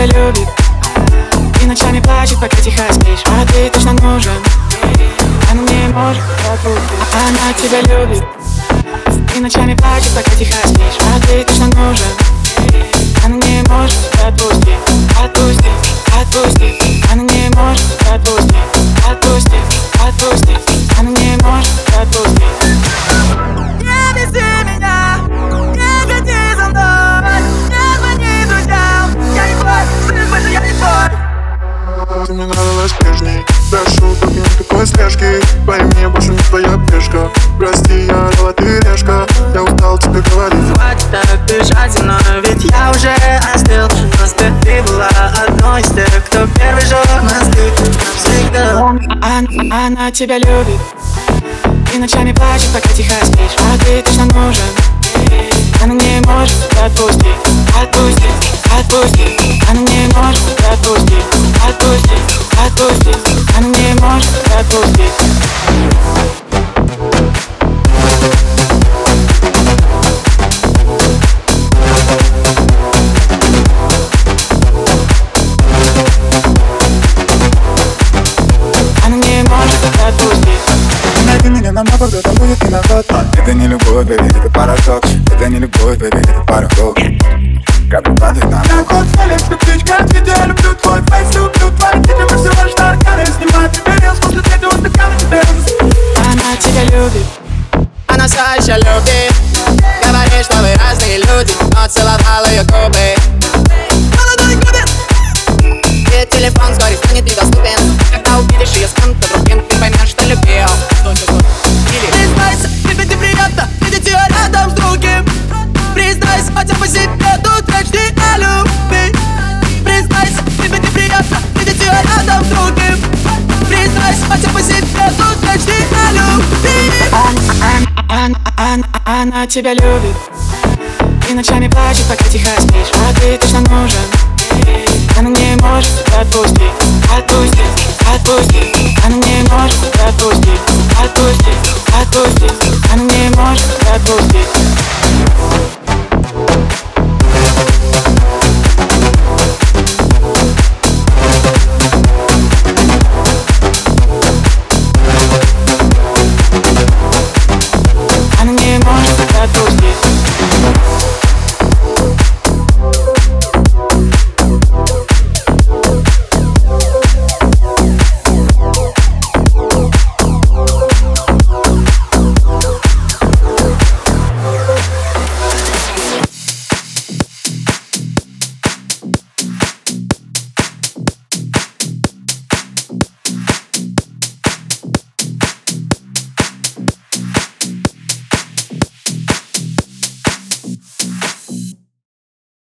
тебя любит. И ночами плачет, пока тихо спишь. А ты точно нужен. Она не может отпустить Она тебя любит. И ночами плачет, пока тихо спишь Ты мне нравилась прежней. Прошу, только никакой слежки? Пойми, больше не твоя пешка. Прости, я орала, ты решка. Я устал тебе говорить. Хватит так бежать за мной, ведь я уже остыл. Просто ты была одной из тех, кто первый жёг мосты. Навсегда Она, она тебя любит. И ночами плачет, пока тихо спишь. А ты точно нужен. Она не может отпустить когда это будет виноват. Это не любовь, бэби, это порошок Это не любовь, бэби, это порохов Капли падают на меня Кот Феликс, как птичка, я люблю твой фейс все еще любит Говорит, что вы разные люди Но целовал ее губы она, тебя любит И ночами плачет, пока тихо спишь. А ты точно нужен Она не может отпустить. Отпусти, отпусти Она не может отпустить. Отпусти, отпусти Она не может отпустить